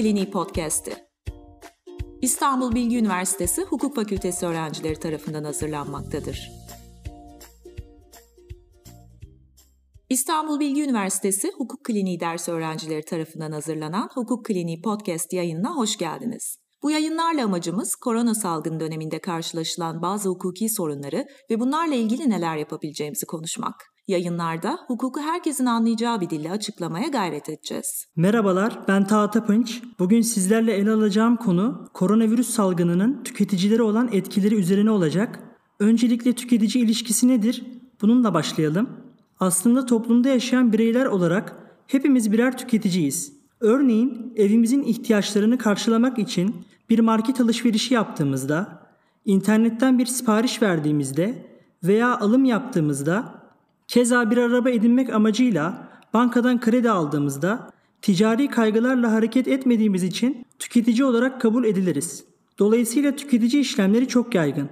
Kliniği Podcast'i. İstanbul Bilgi Üniversitesi Hukuk Fakültesi öğrencileri tarafından hazırlanmaktadır. İstanbul Bilgi Üniversitesi Hukuk Kliniği ders öğrencileri tarafından hazırlanan Hukuk Kliniği Podcast yayınına hoş geldiniz. Bu yayınlarla amacımız korona salgın döneminde karşılaşılan bazı hukuki sorunları ve bunlarla ilgili neler yapabileceğimizi konuşmak. Yayınlarda hukuku herkesin anlayacağı bir dille açıklamaya gayret edeceğiz. Merhabalar, ben Taha Tapınç. Bugün sizlerle ele alacağım konu koronavirüs salgınının tüketicilere olan etkileri üzerine olacak. Öncelikle tüketici ilişkisi nedir? Bununla başlayalım. Aslında toplumda yaşayan bireyler olarak hepimiz birer tüketiciyiz. Örneğin evimizin ihtiyaçlarını karşılamak için bir market alışverişi yaptığımızda, internetten bir sipariş verdiğimizde veya alım yaptığımızda Keza bir araba edinmek amacıyla bankadan kredi aldığımızda ticari kaygılarla hareket etmediğimiz için tüketici olarak kabul ediliriz. Dolayısıyla tüketici işlemleri çok yaygın.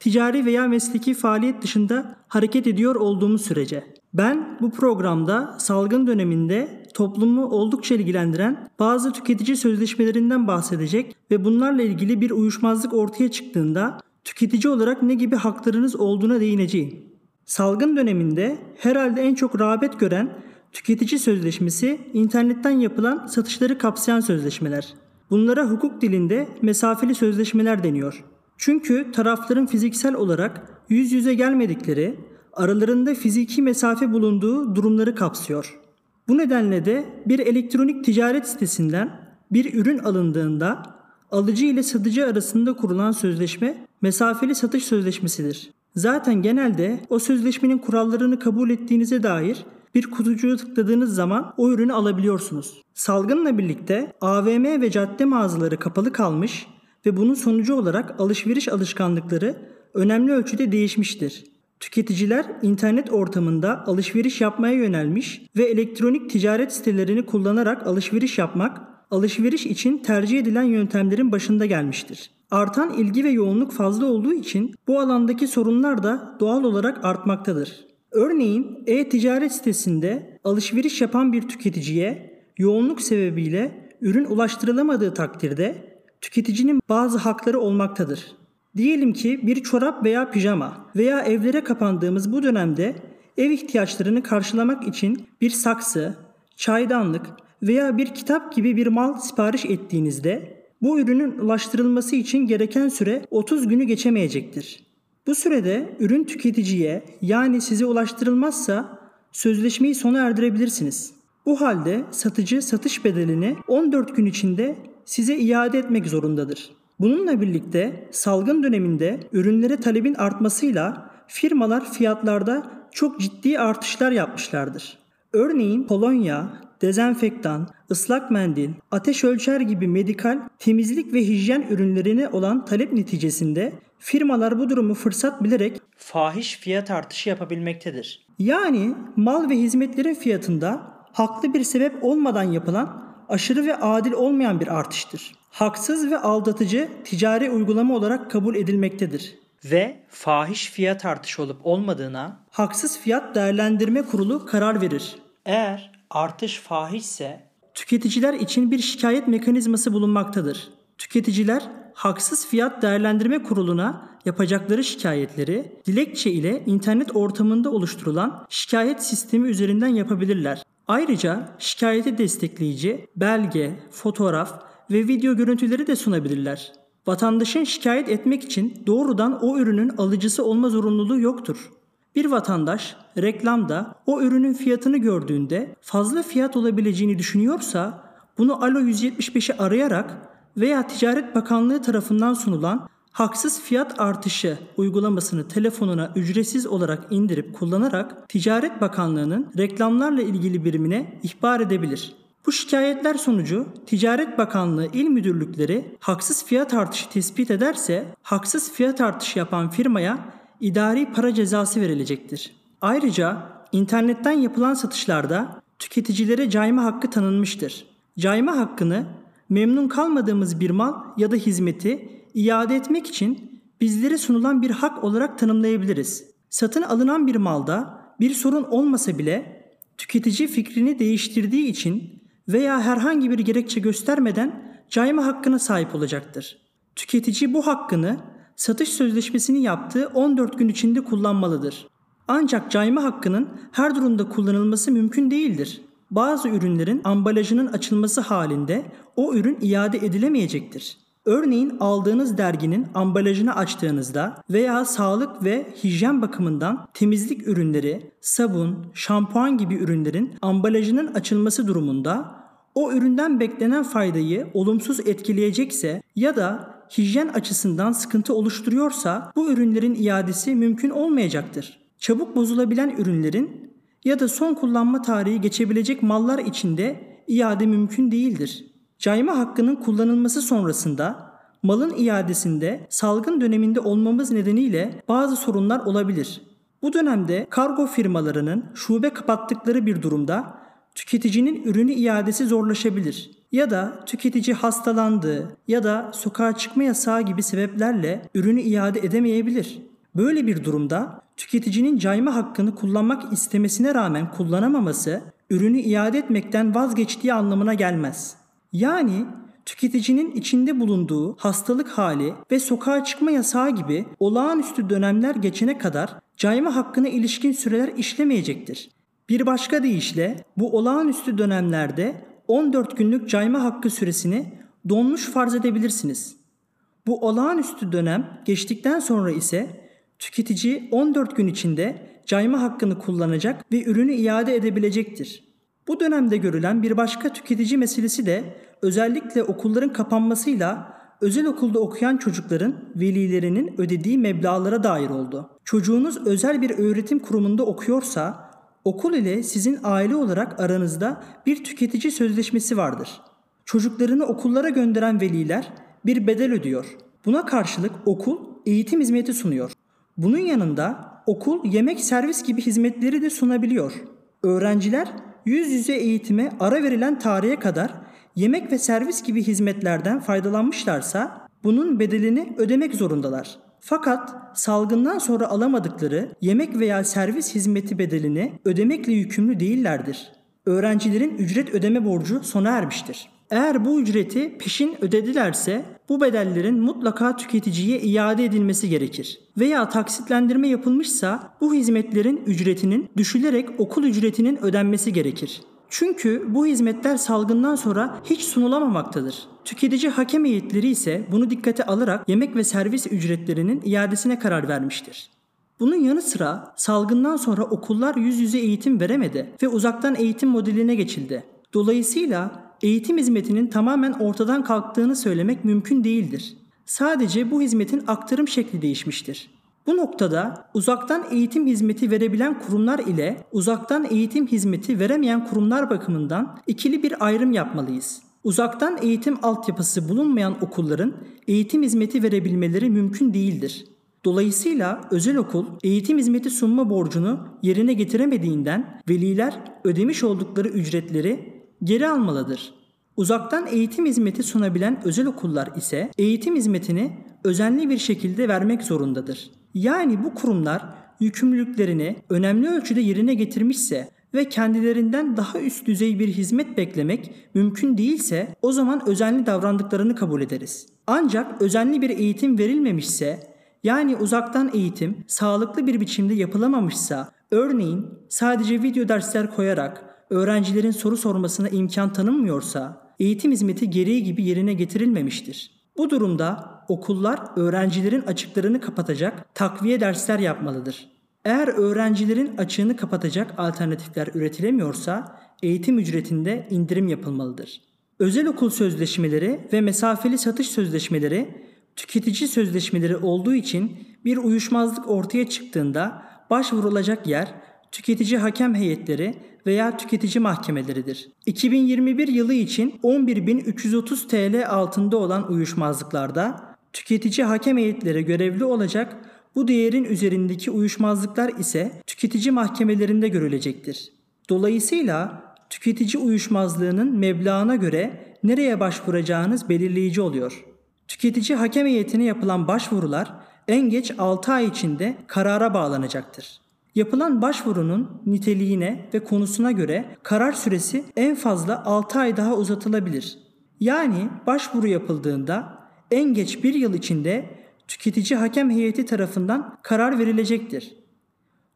Ticari veya mesleki faaliyet dışında hareket ediyor olduğumuz sürece. Ben bu programda salgın döneminde toplumu oldukça ilgilendiren bazı tüketici sözleşmelerinden bahsedecek ve bunlarla ilgili bir uyuşmazlık ortaya çıktığında tüketici olarak ne gibi haklarınız olduğuna değineceğim. Salgın döneminde herhalde en çok rağbet gören tüketici sözleşmesi internetten yapılan satışları kapsayan sözleşmeler. Bunlara hukuk dilinde mesafeli sözleşmeler deniyor. Çünkü tarafların fiziksel olarak yüz yüze gelmedikleri, aralarında fiziki mesafe bulunduğu durumları kapsıyor. Bu nedenle de bir elektronik ticaret sitesinden bir ürün alındığında alıcı ile satıcı arasında kurulan sözleşme mesafeli satış sözleşmesidir. Zaten genelde o sözleşmenin kurallarını kabul ettiğinize dair bir kutucuğu tıkladığınız zaman o ürünü alabiliyorsunuz. Salgınla birlikte AVM ve cadde mağazaları kapalı kalmış ve bunun sonucu olarak alışveriş alışkanlıkları önemli ölçüde değişmiştir. Tüketiciler internet ortamında alışveriş yapmaya yönelmiş ve elektronik ticaret sitelerini kullanarak alışveriş yapmak, alışveriş için tercih edilen yöntemlerin başında gelmiştir. Artan ilgi ve yoğunluk fazla olduğu için bu alandaki sorunlar da doğal olarak artmaktadır. Örneğin e-ticaret sitesinde alışveriş yapan bir tüketiciye yoğunluk sebebiyle ürün ulaştırılamadığı takdirde tüketicinin bazı hakları olmaktadır. Diyelim ki bir çorap veya pijama veya evlere kapandığımız bu dönemde ev ihtiyaçlarını karşılamak için bir saksı, çaydanlık veya bir kitap gibi bir mal sipariş ettiğinizde bu ürünün ulaştırılması için gereken süre 30 günü geçemeyecektir. Bu sürede ürün tüketiciye yani size ulaştırılmazsa sözleşmeyi sona erdirebilirsiniz. Bu halde satıcı satış bedelini 14 gün içinde size iade etmek zorundadır. Bununla birlikte salgın döneminde ürünlere talebin artmasıyla firmalar fiyatlarda çok ciddi artışlar yapmışlardır. Örneğin Polonya, dezenfektan, ıslak mendil, ateş ölçer gibi medikal, temizlik ve hijyen ürünlerine olan talep neticesinde firmalar bu durumu fırsat bilerek fahiş fiyat artışı yapabilmektedir. Yani mal ve hizmetlerin fiyatında haklı bir sebep olmadan yapılan aşırı ve adil olmayan bir artıştır. Haksız ve aldatıcı ticari uygulama olarak kabul edilmektedir. Ve fahiş fiyat artışı olup olmadığına Haksız Fiyat Değerlendirme Kurulu karar verir. Eğer artış fahişse tüketiciler için bir şikayet mekanizması bulunmaktadır. Tüketiciler haksız fiyat değerlendirme kuruluna yapacakları şikayetleri dilekçe ile internet ortamında oluşturulan şikayet sistemi üzerinden yapabilirler. Ayrıca şikayeti destekleyici belge, fotoğraf ve video görüntüleri de sunabilirler. Vatandaşın şikayet etmek için doğrudan o ürünün alıcısı olma zorunluluğu yoktur. Bir vatandaş reklamda o ürünün fiyatını gördüğünde fazla fiyat olabileceğini düşünüyorsa bunu Alo 175'i arayarak veya Ticaret Bakanlığı tarafından sunulan haksız fiyat artışı uygulamasını telefonuna ücretsiz olarak indirip kullanarak Ticaret Bakanlığı'nın reklamlarla ilgili birimine ihbar edebilir. Bu şikayetler sonucu Ticaret Bakanlığı il müdürlükleri haksız fiyat artışı tespit ederse haksız fiyat artışı yapan firmaya idari para cezası verilecektir. Ayrıca internetten yapılan satışlarda tüketicilere cayma hakkı tanınmıştır. Cayma hakkını memnun kalmadığımız bir mal ya da hizmeti iade etmek için bizlere sunulan bir hak olarak tanımlayabiliriz. Satın alınan bir malda bir sorun olmasa bile tüketici fikrini değiştirdiği için veya herhangi bir gerekçe göstermeden cayma hakkına sahip olacaktır. Tüketici bu hakkını satış sözleşmesini yaptığı 14 gün içinde kullanmalıdır. Ancak cayma hakkının her durumda kullanılması mümkün değildir. Bazı ürünlerin ambalajının açılması halinde o ürün iade edilemeyecektir. Örneğin aldığınız derginin ambalajını açtığınızda veya sağlık ve hijyen bakımından temizlik ürünleri, sabun, şampuan gibi ürünlerin ambalajının açılması durumunda o üründen beklenen faydayı olumsuz etkileyecekse ya da hijyen açısından sıkıntı oluşturuyorsa bu ürünlerin iadesi mümkün olmayacaktır. Çabuk bozulabilen ürünlerin ya da son kullanma tarihi geçebilecek mallar içinde iade mümkün değildir. Cayma hakkının kullanılması sonrasında malın iadesinde salgın döneminde olmamız nedeniyle bazı sorunlar olabilir. Bu dönemde kargo firmalarının şube kapattıkları bir durumda tüketicinin ürünü iadesi zorlaşabilir. Ya da tüketici hastalandı ya da sokağa çıkma yasağı gibi sebeplerle ürünü iade edemeyebilir. Böyle bir durumda tüketicinin cayma hakkını kullanmak istemesine rağmen kullanamaması ürünü iade etmekten vazgeçtiği anlamına gelmez. Yani tüketicinin içinde bulunduğu hastalık hali ve sokağa çıkma yasağı gibi olağanüstü dönemler geçene kadar cayma hakkına ilişkin süreler işlemeyecektir. Bir başka deyişle bu olağanüstü dönemlerde 14 günlük cayma hakkı süresini donmuş farz edebilirsiniz. Bu olağanüstü dönem geçtikten sonra ise tüketici 14 gün içinde cayma hakkını kullanacak ve ürünü iade edebilecektir. Bu dönemde görülen bir başka tüketici meselesi de özellikle okulların kapanmasıyla özel okulda okuyan çocukların velilerinin ödediği meblağlara dair oldu. Çocuğunuz özel bir öğretim kurumunda okuyorsa okul ile sizin aile olarak aranızda bir tüketici sözleşmesi vardır. Çocuklarını okullara gönderen veliler bir bedel ödüyor. Buna karşılık okul eğitim hizmeti sunuyor. Bunun yanında okul yemek servis gibi hizmetleri de sunabiliyor. Öğrenciler yüz yüze eğitime ara verilen tarihe kadar yemek ve servis gibi hizmetlerden faydalanmışlarsa bunun bedelini ödemek zorundalar. Fakat salgından sonra alamadıkları yemek veya servis hizmeti bedelini ödemekle yükümlü değillerdir. Öğrencilerin ücret ödeme borcu sona ermiştir. Eğer bu ücreti peşin ödedilerse bu bedellerin mutlaka tüketiciye iade edilmesi gerekir. Veya taksitlendirme yapılmışsa bu hizmetlerin ücretinin düşülerek okul ücretinin ödenmesi gerekir. Çünkü bu hizmetler salgından sonra hiç sunulamamaktadır. Tüketici hakem heyetleri ise bunu dikkate alarak yemek ve servis ücretlerinin iadesine karar vermiştir. Bunun yanı sıra salgından sonra okullar yüz yüze eğitim veremedi ve uzaktan eğitim modeline geçildi. Dolayısıyla eğitim hizmetinin tamamen ortadan kalktığını söylemek mümkün değildir. Sadece bu hizmetin aktarım şekli değişmiştir. Bu noktada uzaktan eğitim hizmeti verebilen kurumlar ile uzaktan eğitim hizmeti veremeyen kurumlar bakımından ikili bir ayrım yapmalıyız. Uzaktan eğitim altyapısı bulunmayan okulların eğitim hizmeti verebilmeleri mümkün değildir. Dolayısıyla özel okul eğitim hizmeti sunma borcunu yerine getiremediğinden veliler ödemiş oldukları ücretleri geri almalıdır. Uzaktan eğitim hizmeti sunabilen özel okullar ise eğitim hizmetini özenli bir şekilde vermek zorundadır. Yani bu kurumlar yükümlülüklerini önemli ölçüde yerine getirmişse ve kendilerinden daha üst düzey bir hizmet beklemek mümkün değilse o zaman özenli davrandıklarını kabul ederiz. Ancak özenli bir eğitim verilmemişse yani uzaktan eğitim sağlıklı bir biçimde yapılamamışsa örneğin sadece video dersler koyarak öğrencilerin soru sormasına imkan tanınmıyorsa eğitim hizmeti gereği gibi yerine getirilmemiştir. Bu durumda okullar öğrencilerin açıklarını kapatacak takviye dersler yapmalıdır. Eğer öğrencilerin açığını kapatacak alternatifler üretilemiyorsa eğitim ücretinde indirim yapılmalıdır. Özel okul sözleşmeleri ve mesafeli satış sözleşmeleri tüketici sözleşmeleri olduğu için bir uyuşmazlık ortaya çıktığında başvurulacak yer tüketici hakem heyetleri veya tüketici mahkemeleridir. 2021 yılı için 11.330 TL altında olan uyuşmazlıklarda tüketici hakem heyetleri görevli olacak bu değerin üzerindeki uyuşmazlıklar ise tüketici mahkemelerinde görülecektir. Dolayısıyla tüketici uyuşmazlığının meblağına göre nereye başvuracağınız belirleyici oluyor. Tüketici hakem heyetine yapılan başvurular en geç 6 ay içinde karara bağlanacaktır. Yapılan başvurunun niteliğine ve konusuna göre karar süresi en fazla 6 ay daha uzatılabilir. Yani başvuru yapıldığında en geç bir yıl içinde tüketici hakem heyeti tarafından karar verilecektir.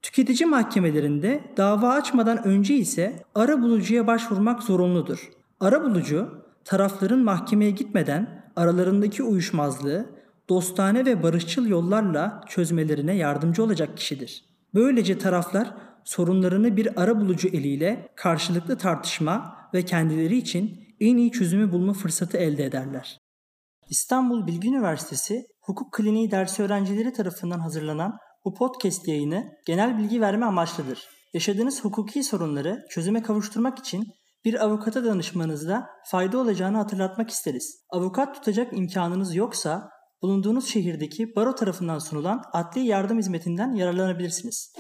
Tüketici mahkemelerinde dava açmadan önce ise ara bulucuya başvurmak zorunludur. Ara bulucu tarafların mahkemeye gitmeden aralarındaki uyuşmazlığı dostane ve barışçıl yollarla çözmelerine yardımcı olacak kişidir. Böylece taraflar sorunlarını bir ara bulucu eliyle karşılıklı tartışma ve kendileri için en iyi çözümü bulma fırsatı elde ederler. İstanbul Bilgi Üniversitesi Hukuk Kliniği dersi öğrencileri tarafından hazırlanan bu podcast yayını genel bilgi verme amaçlıdır. Yaşadığınız hukuki sorunları çözüme kavuşturmak için bir avukata danışmanızda fayda olacağını hatırlatmak isteriz. Avukat tutacak imkanınız yoksa bulunduğunuz şehirdeki baro tarafından sunulan adli yardım hizmetinden yararlanabilirsiniz.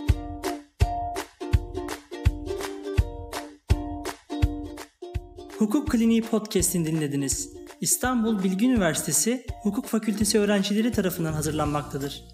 Hukuk Kliniği podcast'ini dinlediniz. İstanbul Bilgi Üniversitesi Hukuk Fakültesi öğrencileri tarafından hazırlanmaktadır.